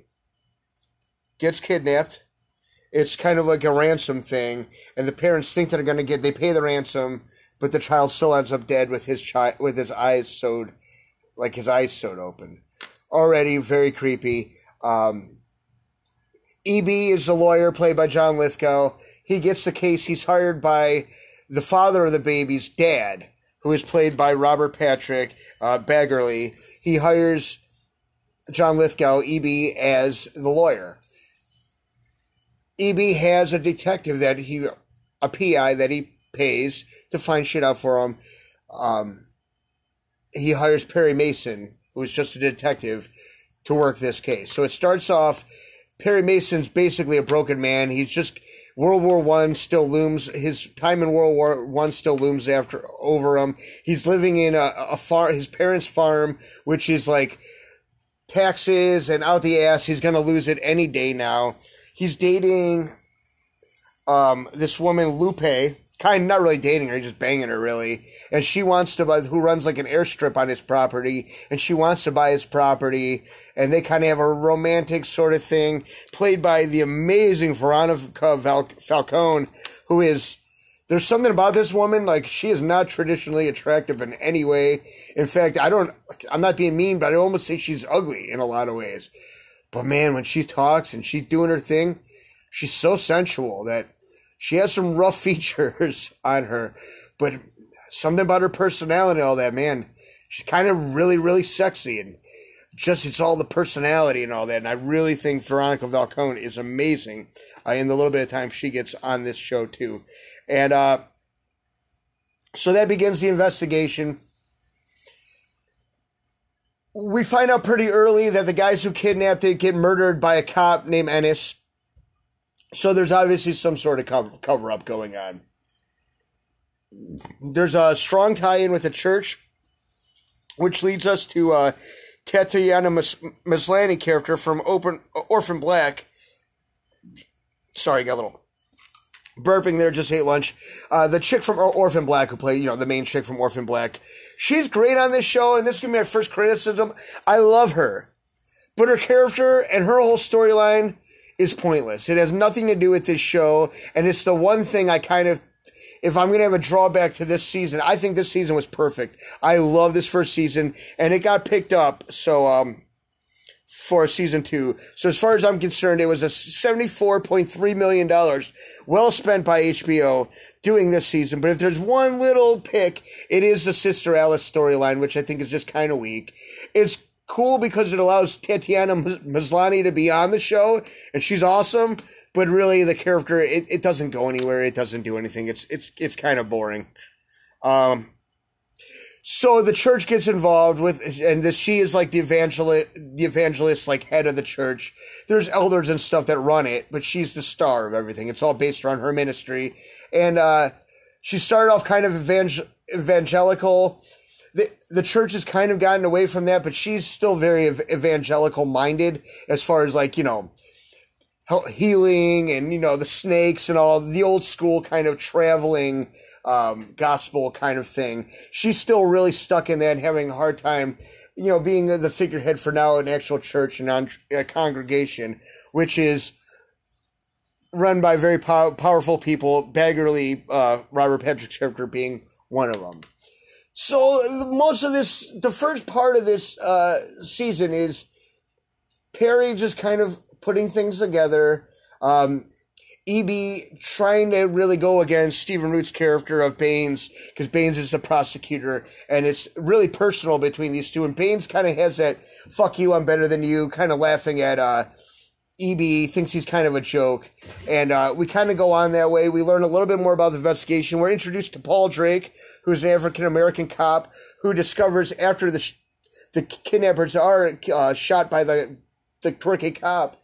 gets kidnapped. It's kind of like a ransom thing, and the parents think they're going to get. They pay the ransom, but the child still ends up dead with his child with his eyes sewed, like his eyes sewed open. Already very creepy. Um, EB is the lawyer played by John Lithgow. He gets the case. He's hired by the father of the baby's dad, who is played by Robert Patrick uh, Baggerly he hires John Lithgow, EB, as the lawyer. EB has a detective that he, a PI that he pays to find shit out for him. Um, he hires Perry Mason, who is just a detective, to work this case. So it starts off. Perry Mason's basically a broken man. He's just World War One still looms. His time in World War One still looms after over him. He's living in a, a farm, his parents' farm, which is like taxes and out the ass. He's gonna lose it any day now. He's dating um, this woman Lupe, kind of not really dating her, just banging her really. And she wants to buy, who runs like an airstrip on his property, and she wants to buy his property. And they kind of have a romantic sort of thing, played by the amazing Veronica Val- Falcone, who is. There's something about this woman, like she is not traditionally attractive in any way. In fact, I don't, I'm not being mean, but I almost say she's ugly in a lot of ways. But man, when she talks and she's doing her thing, she's so sensual that she has some rough <laughs> features on her, but something about her personality, all that, man, she's kind of really, really sexy and just it's all the personality and all that. And I really think Veronica Falcone is amazing uh, in the little bit of time she gets on this show too. And uh, so that begins the investigation. We find out pretty early that the guys who kidnapped it get murdered by a cop named Ennis. So there's obviously some sort of cover, up going on. There's a strong tie in with the church, which leads us to uh, Tatiana Maslany character from Open Orphan Black. Sorry, got a little burping there. Just ate lunch. Uh, the chick from Orphan Black who played, you know, the main chick from Orphan Black. She's great on this show, and this is gonna be my first criticism. I love her, but her character and her whole storyline is pointless. It has nothing to do with this show, and it's the one thing I kind of if I'm going to have a drawback to this season, I think this season was perfect. I love this first season, and it got picked up. So, um, for season two. So as far as I'm concerned, it was a $74.3 million well spent by HBO doing this season. But if there's one little pick, it is the Sister Alice storyline, which I think is just kind of weak. It's cool because it allows Tatiana Maslany to be on the show, and she's awesome. But really, the character it, it doesn't go anywhere. It doesn't do anything. It's it's it's kind of boring. Um, so the church gets involved with, and this she is like the evangelist, the evangelist, like head of the church. There's elders and stuff that run it, but she's the star of everything. It's all based around her ministry, and uh, she started off kind of evangel- evangelical the the church has kind of gotten away from that, but she's still very evangelical minded as far as like you know healing and you know the snakes and all the old school kind of traveling um, gospel kind of thing. She's still really stuck in that, and having a hard time. You know, being the figurehead for now an actual church and a congregation, which is run by very pow- powerful people. Baggerly, uh, Robert Patrick character being one of them. So most of this, the first part of this uh, season is Perry just kind of putting things together. Um, EB trying to really go against Stephen Root's character of Baines because Baines is the prosecutor and it's really personal between these two. And Baines kind of has that "fuck you, I'm better than you" kind of laughing at uh, EB, thinks he's kind of a joke, and uh, we kind of go on that way. We learn a little bit more about the investigation. We're introduced to Paul Drake, who's an African American cop who discovers after the sh- the kidnappers are uh, shot by the the crooked cop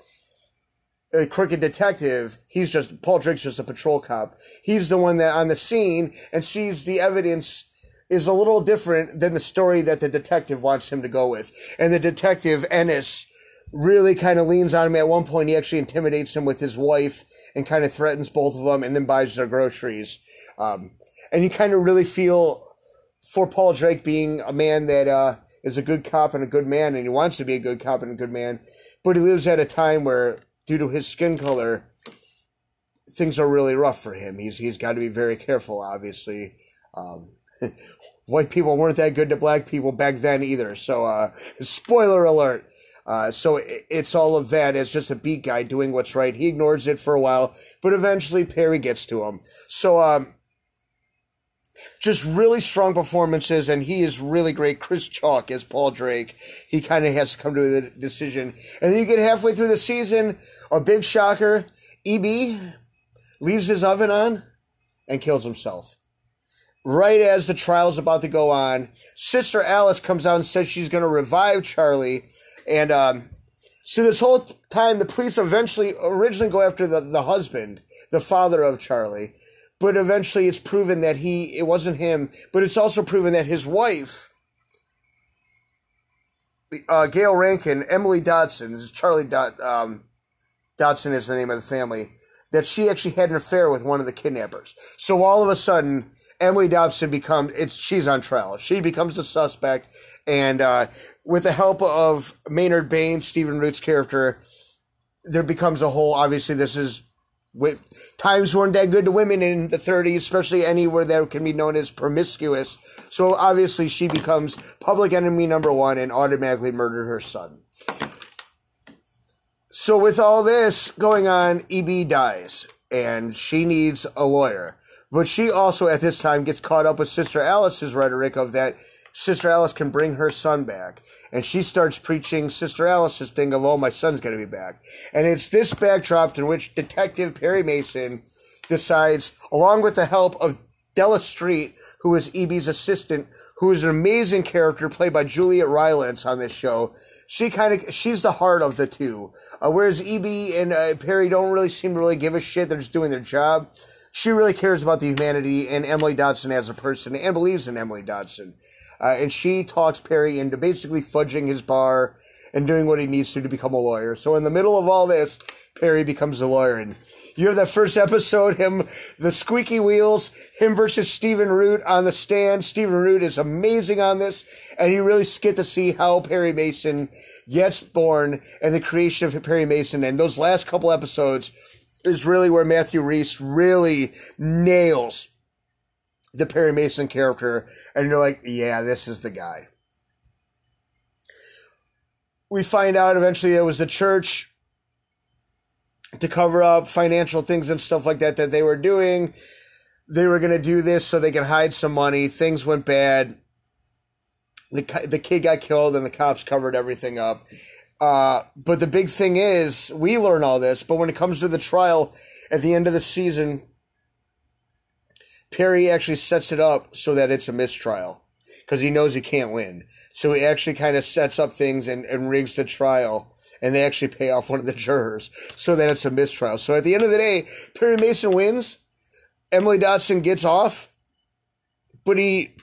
a crooked detective. He's just Paul Drake's just a patrol cop. He's the one that on the scene and sees the evidence is a little different than the story that the detective wants him to go with. And the detective Ennis really kind of leans on him at one point. He actually intimidates him with his wife and kind of threatens both of them, and then buys their groceries. Um, and you kind of really feel for Paul Drake being a man that uh, is a good cop and a good man, and he wants to be a good cop and a good man, but he lives at a time where due to his skin color, things are really rough for him. He's he's got to be very careful. Obviously, um, <laughs> white people weren't that good to black people back then either. So, uh, spoiler alert. Uh, so it, it's all of that as just a beat guy doing what's right. He ignores it for a while, but eventually Perry gets to him. So, um, just really strong performances, and he is really great. Chris Chalk as Paul Drake. He kind of has to come to the decision. And then you get halfway through the season, a big shocker. EB leaves his oven on and kills himself. Right as the trial's about to go on, Sister Alice comes out and says she's going to revive Charlie. And um, so this whole time, the police eventually originally go after the, the husband, the father of Charlie but eventually it's proven that he it wasn't him but it's also proven that his wife uh, gayle rankin emily dodson charlie Dod, um, dodson is the name of the family that she actually had an affair with one of the kidnappers. So all of a sudden emily dodson becomes it's she's on trial. She becomes a suspect and uh, with the help of maynard baines stephen root's character there becomes a whole obviously this is with times weren't that good to women in the 30s, especially anywhere that can be known as promiscuous. So obviously she becomes public enemy number one and automatically murdered her son. So with all this going on, EB dies and she needs a lawyer. But she also at this time gets caught up with Sister Alice's rhetoric of that Sister Alice can bring her son back. And she starts preaching Sister Alice's thing of, oh, my son's going to be back. And it's this backdrop in which Detective Perry Mason decides, along with the help of Della Street, who is EB's assistant, who is an amazing character played by Juliet Rylance on this show. She kind of, she's the heart of the two. Uh, whereas EB and uh, Perry don't really seem to really give a shit. They're just doing their job. She really cares about the humanity and Emily Dodson as a person and believes in Emily Dodson. Uh, and she talks Perry into basically fudging his bar and doing what he needs to to become a lawyer. So in the middle of all this, Perry becomes a lawyer. And you have that first episode, him, the squeaky wheels, him versus Stephen Root on the stand. Stephen Root is amazing on this, and you really get to see how Perry Mason gets born and the creation of Perry Mason. And those last couple episodes is really where Matthew Rhys really nails the Perry Mason character, and you're like, yeah, this is the guy. We find out eventually it was the church to cover up financial things and stuff like that that they were doing. They were going to do this so they could hide some money. Things went bad. The, the kid got killed and the cops covered everything up. Uh, but the big thing is, we learn all this, but when it comes to the trial at the end of the season, Perry actually sets it up so that it's a mistrial because he knows he can't win. So he actually kind of sets up things and, and rigs the trial. And they actually pay off one of the jurors so that it's a mistrial. So at the end of the day, Perry Mason wins. Emily Dodson gets off, but he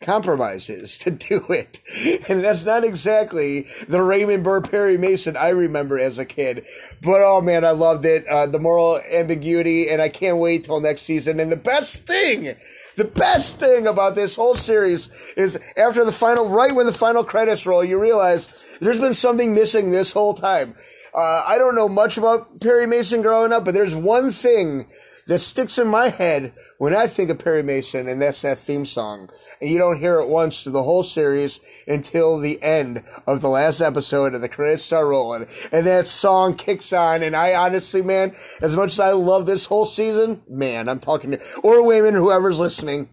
compromises to do it. And that's not exactly the Raymond Burr Perry Mason I remember as a kid. But oh man, I loved it. Uh, the moral ambiguity, and I can't wait till next season. And the best thing, the best thing about this whole series is after the final, right when the final credits roll, you realize there's been something missing this whole time. Uh, I don't know much about Perry Mason growing up, but there's one thing that sticks in my head when I think of Perry Mason, and that's that theme song. And you don't hear it once through the whole series until the end of the last episode, and the credits start rolling, and that song kicks on. And I honestly, man, as much as I love this whole season, man, I'm talking to or women, whoever's listening.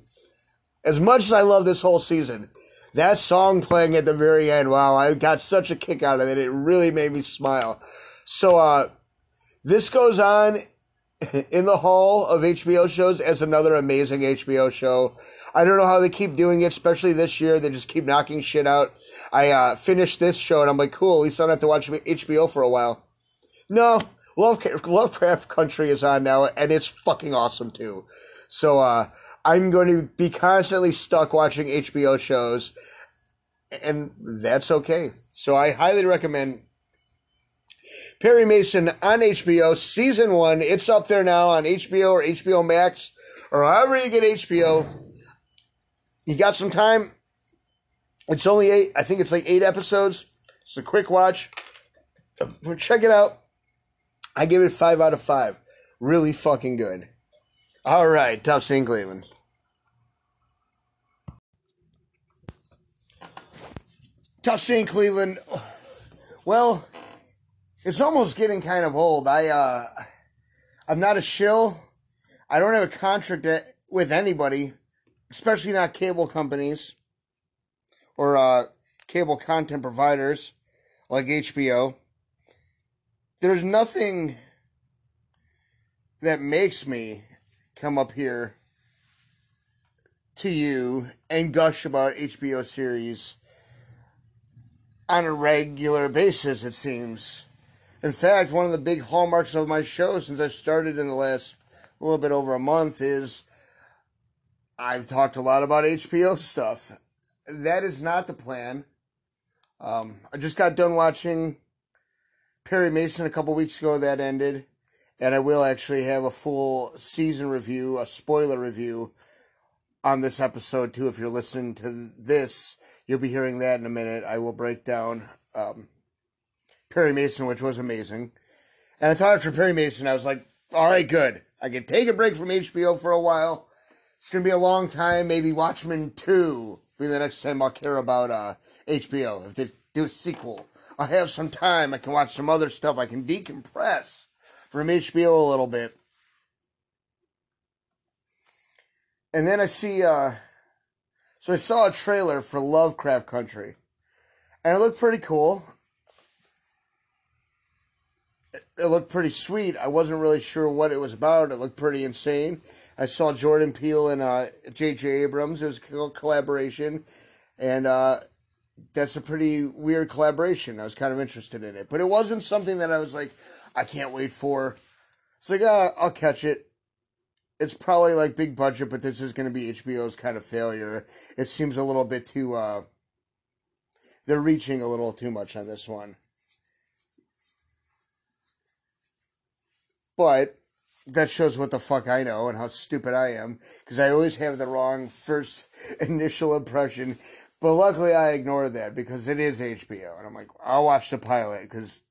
As much as I love this whole season, that song playing at the very end, wow, I got such a kick out of it. It really made me smile. So, uh, this goes on <laughs> in the hall of HBO shows as another amazing HBO show. I don't know how they keep doing it, especially this year. They just keep knocking shit out. I uh, finished this show and I'm like, cool. At least I don't have to watch HBO for a while. No, Love Lovecraft Country is on now, and it's fucking awesome too. So uh, I'm going to be constantly stuck watching HBO shows, and that's okay. So I highly recommend Perry Mason on HBO, season one. It's up there now on HBO or HBO Max or however you get HBO. You got some time. It's only eight, I think it's like eight episodes. It's a quick watch. Check it out. I give it five out of five. Really fucking good. All right, Tough Scene Cleveland. Tough Scene Cleveland. Well, it's almost getting kind of old. I uh, I'm not a shill. I don't have a contract with anybody, especially not cable companies or uh, cable content providers like HBO. There's nothing that makes me come up here to you and gush about HBO series on a regular basis, it seems. In fact, one of the big hallmarks of my show since I started in the last a little bit over a month is I've talked a lot about HBO stuff. That is not the plan. Um, I just got done watching Perry Mason a couple weeks ago. That ended, and I will actually have a full season review, a spoiler review on this episode too. If you're listening to this, you'll be hearing that in a minute. I will break down um, Perry Mason, which was amazing. And I thought after Perry Mason, I was like, all right, good. I can take a break from HBO for a while. It's going to be a long time. Maybe Watchmen 2 will be the next time I'll care about uh, HBO. If they do a sequel, I'll have some time. I can watch some other stuff. I can decompress from HBO a little bit. And then I see, uh, so I saw a trailer for Lovecraft Country. And it looked pretty cool it looked pretty sweet. I wasn't really sure what it was about. It looked pretty insane. I saw Jordan Peele and uh, J.J. Abrams. It was a collaboration, and uh, that's a pretty weird collaboration. I was kind of interested in it, but it wasn't something that I was like, I can't wait for. It's like, uh, I'll catch it. It's probably like big budget, but this is going to be HBO's kind of failure. It seems a little bit too. Uh, they're reaching a little too much on this one. But that shows what the fuck I know and how stupid I am because I always have the wrong first <laughs> initial impression. But luckily, I ignored that because it is HBO, and I'm like, I'll watch the pilot because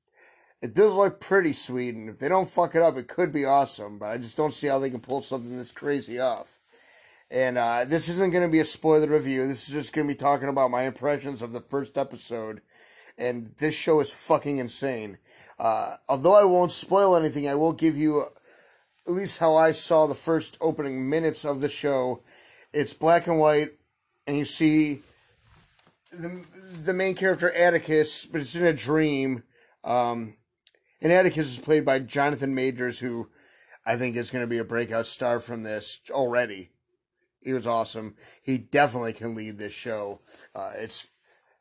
it does look pretty sweet, and if they don't fuck it up, it could be awesome. But I just don't see how they can pull something this crazy off. And uh, this isn't going to be a spoiler review. This is just going to be talking about my impressions of the first episode. And this show is fucking insane. Uh, although I won't spoil anything, I will give you at least how I saw the first opening minutes of the show. It's black and white, and you see the the main character Atticus, but it's in a dream. Um, and Atticus is played by Jonathan Majors, who I think is going to be a breakout star from this already. He was awesome. He definitely can lead this show. Uh, it's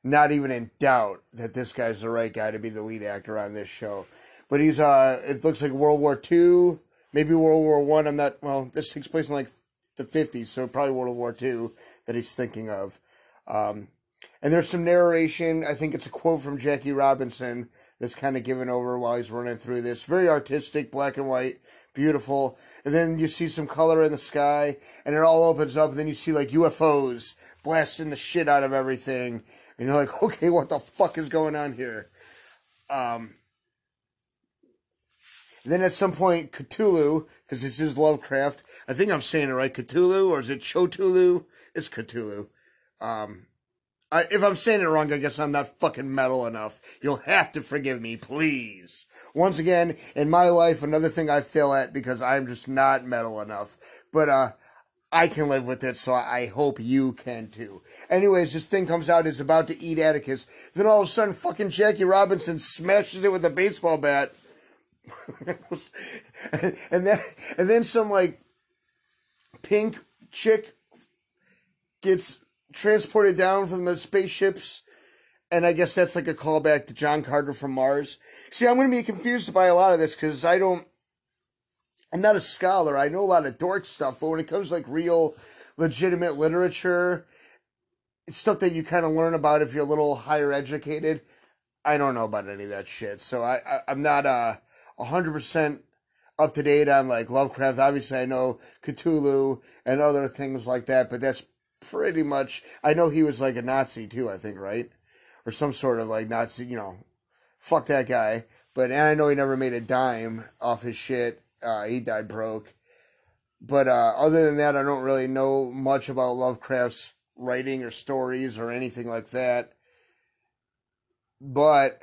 not even in doubt that this guy's the right guy to be the lead actor on this show. But he's uh it looks like World War Two, maybe World War One. I'm not well, this takes place in like the fifties, so probably World War Two that he's thinking of. Um and there's some narration. I think it's a quote from Jackie Robinson that's kind of given over while he's running through this. Very artistic, black and white, beautiful. And then you see some color in the sky, and it all opens up. And then you see like UFOs blasting the shit out of everything and you're like, <laughs> okay, what the fuck is going on here? Um, then at some point, Cthulhu, because this is Lovecraft. I think I'm saying it right, Cthulhu, or is it Chotulu? It's Cthulhu. Um, I, if I'm saying it wrong, I guess I'm not fucking metal enough. You'll have to forgive me, please. Once again, in my life, another thing I fail at because I'm just not metal enough. But, uh, I can live with it, so I hope you can too. Anyways, this thing comes out, it's about to eat Atticus. Then all of a sudden, fucking Jackie Robinson smashes it with a baseball bat. <laughs> and then, and then some like pink chick gets transported down from the spaceships. And I guess that's like a callback to John Carter from Mars. See, I'm going to be confused by a lot of this because I don't I'm not a scholar. I know a lot of dork stuff, but when it comes to like real, legitimate literature, it's stuff that you kind of learn about if you're a little higher educated. I don't know about any of that shit. So I, I am not uh hundred percent up to date on like Lovecraft. Obviously, I know Cthulhu and other things like that, but that's pretty much. I know he was like a Nazi too. I think right, or some sort of like Nazi. You know, fuck that guy. But and I know he never made a dime off his shit uh, he died broke. But uh, other than that, I don't really know much about Lovecraft's writing or stories or anything like that. But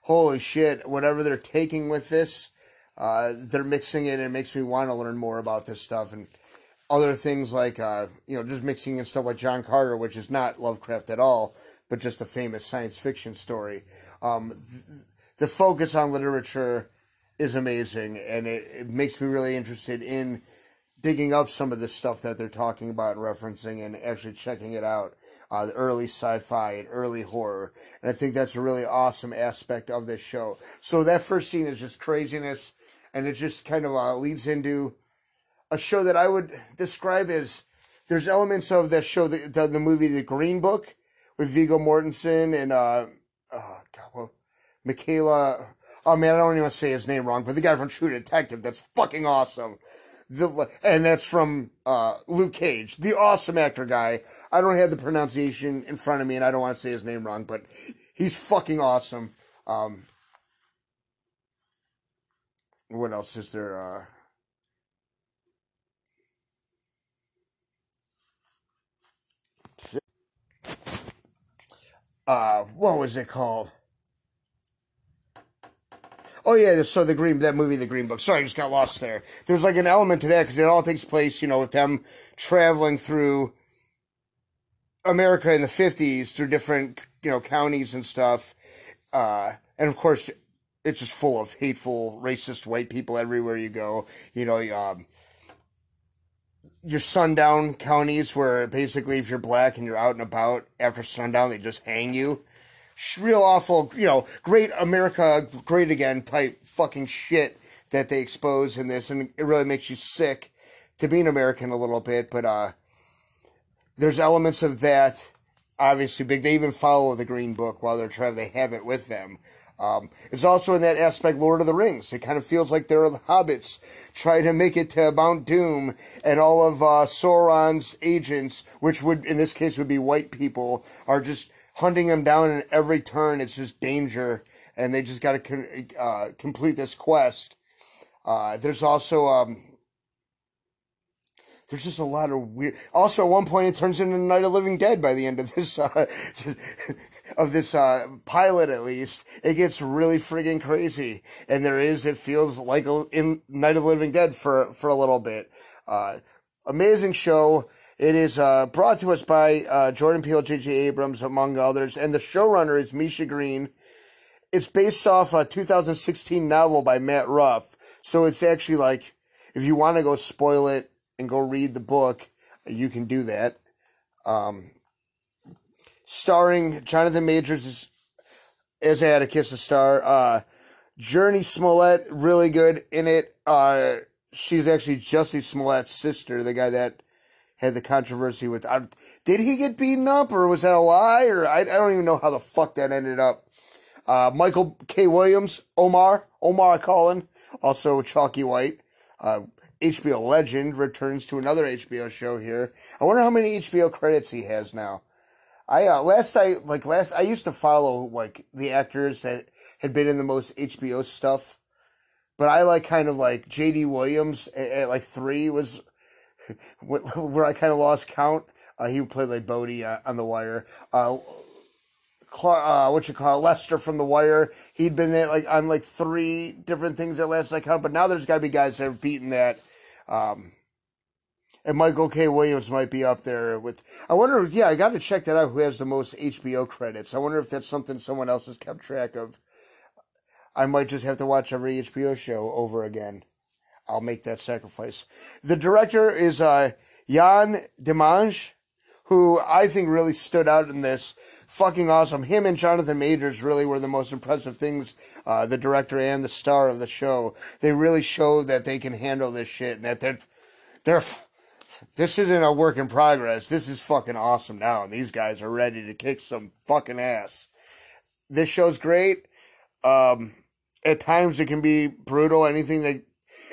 holy shit, whatever they're taking with this, uh, they're mixing it and it makes me want to learn more about this stuff and other things like uh, you know just mixing in stuff like John Carter, which is not Lovecraft at all, but just a famous science fiction story. Um, th- the focus on literature is amazing, and it, it makes me really interested in digging up some of the stuff that they're talking about and referencing and actually checking it out. Uh, the early sci-fi and early horror. And I think that's a really awesome aspect of this show. So that first scene is just craziness and it just kind of uh, leads into a show that I would describe as there's elements of that show, the, the, the movie, The Green Book with Viggo Mortensen and, uh, oh God, well, Michaela, oh man, I don't even want to say his name wrong, but the guy from True Detective, that's fucking awesome. The, and that's from uh, Luke Cage, the awesome actor guy. I don't have the pronunciation in front of me, and I don't want to say his name wrong, but he's fucking awesome. Um, what else is there? Uh, uh, what was it called? Oh yeah, so the green that movie, The Green Book. Sorry, I just got lost there. There's like an element to that because it all takes place, you know, with them traveling through America in the '50s through different, you know, counties and stuff. Uh, and of course, it's just full of hateful, racist white people everywhere you go. You know, um, your sundown counties where basically if you're black and you're out and about after sundown, they just hang you real awful, you know, great America, great again type fucking shit that they expose in this, and it really makes you sick to be an American a little bit. But uh, there's elements of that obviously big. They even follow the Green Book while they're traveling. They have it with them. Um, it's also in that aspect Lord of the Rings. It kind of feels like there are the hobbits trying to make it to Mount Doom, and all of uh, Sauron's agents, which would in this case would be white people, are just hunting them down in every turn. It's just danger, and they just got to uh, complete this quest. Uh, there's also um, there's just a lot of weird. Also, at one point, it turns into Night of Living Dead by the end of this uh, <laughs> of this uh, pilot. At least it gets really friggin' crazy, and there is. It feels like a, in Night of Living Dead for for a little bit. Uh, amazing show. It is uh, brought to us by uh, Jordan Peele, J.J. Abrams, among others, and the showrunner is Misha Green. It's based off a 2016 novel by Matt Ruff, so it's actually like if you want to go spoil it and go read the book, you can do that. Um, starring Jonathan Majors as, as Atticus, a star. Uh, Jurnee Smollett, really good in it. Uh, she's actually Jussie Smollett's sister, the guy that had the controversy with. Uh, did he get beaten up, or was that a lie? Or I, I don't even know how the fuck that ended up. Uh, Michael K. Williams, Omar, Omar Cullen, also Chalky White, uh, HBO legend, returns to another HBO show here. I wonder how many HBO credits he has now. I uh, last I like last I used to follow like the actors that had been in the most HBO stuff but I like kind of like J.D. Williams at, at like three was <laughs> <laughs> where I kind of lost count. Uh, he played like Bodie on The Wire. Uh, uh, what you call it, Lester from The Wire. He'd been at, like on like three different things at last I count, but now there's got to be guys that have beaten that. Um, and Michael K. Williams might be up there with. I wonder. If, yeah, I got to check that out. Who has the most HBO credits? I wonder if that's something someone else has kept track of. I might just have to watch every HBO show over again. I'll make that sacrifice. The director is uh, Yann Demange, who I think really stood out in this. Fucking awesome. Him and Jonathan Majors really were the most impressive things. Uh, the director and the star of the show. They really showed that they can handle this shit and that they're they're this isn't a work in progress. This is fucking awesome now, and these guys are ready to kick some fucking ass. This show's great. Um, at times it can be brutal. Anything that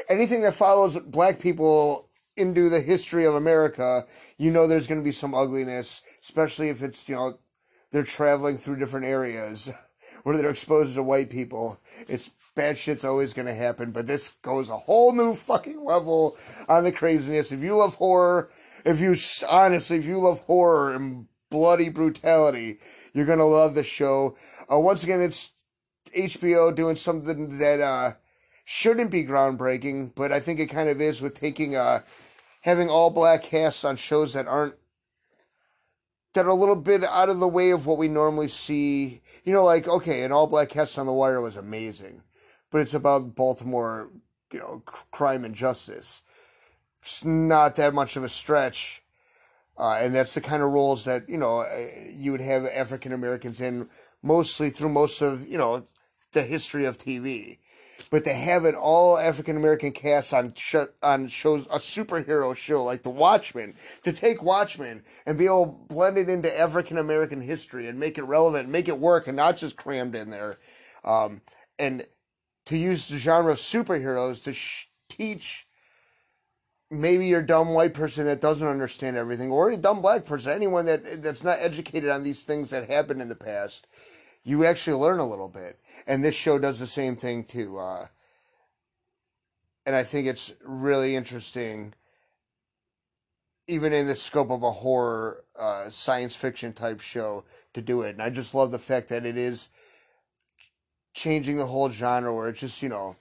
anything that follows black people into the history of America, you know there's going to be some ugliness, especially if it's you know they're traveling through different areas <laughs> where they're exposed to white people. It's bad shit's always going to happen, but this goes a whole new fucking level on the craziness. If you love horror, if you honestly, if you love horror and bloody brutality, you're going to love the show. Uh, once again, it's HBO doing something that uh, shouldn't be groundbreaking, but I think it kind of is with taking uh, having all black casts on shows that aren't that are a little bit out of the way of what we normally see. You know, like okay, an all black cast on The Wire was amazing, but it's about Baltimore, you know, crime and justice. It's not that much of a stretch. Uh, and that's the kind of roles that, you know, uh, you would have African Americans in mostly through most of, you know, the history of TV. But to have an all African American cast on sh- on shows, a superhero show like The Watchmen, to take Watchmen and be able to blend it into African American history and make it relevant, make it work, and not just crammed in there. Um, and to use the genre of superheroes to sh- teach maybe your dumb white person that doesn't understand everything, or a dumb black person, anyone that that's not educated on these things that happened in the past, you actually learn a little bit. And this show does the same thing too. Uh, and I think it's really interesting, even in the scope of a horror uh, science fiction type show, to do it. And I just love the fact that it is changing the whole genre where it's just, you know,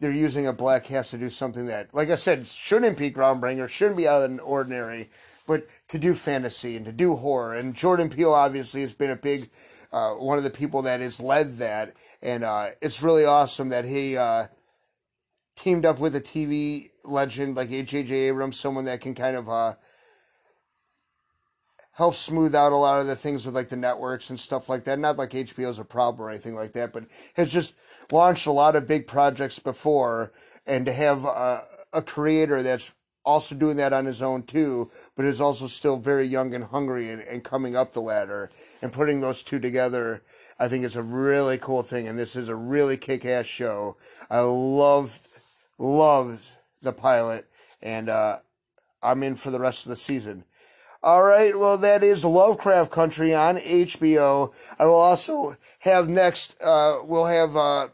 they're using a black cast to do something that, like I said, shouldn't be groundbreaking, shouldn't be out of the ordinary, but to do fantasy and to do horror. And Jordan Peele obviously has been a big, uh, one of the people that has led that. And uh, it's really awesome that he uh, teamed up with a TV legend like J.J. Abrams, someone that can kind of uh, helps smooth out a lot of the things with like the networks and stuff like that. Not like HBO's a problem or anything like that, but has just launched a lot of big projects before, and to have a, a creator that's also doing that on his own too, but is also still very young and hungry and, and coming up the ladder and putting those two together. I think it's a really cool thing, and this is a really kick-ass show. I love, love the pilot, and uh, I'm in for the rest of the season. All right, well, that is Lovecraft Country on HBO. I will also have next, uh, we'll have uh,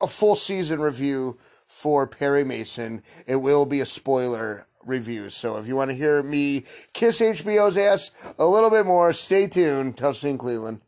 a full season review for Perry Mason. It will be a spoiler review. So if you want to hear me kiss HBO's ass a little bit more, stay tuned. Tough Cleveland.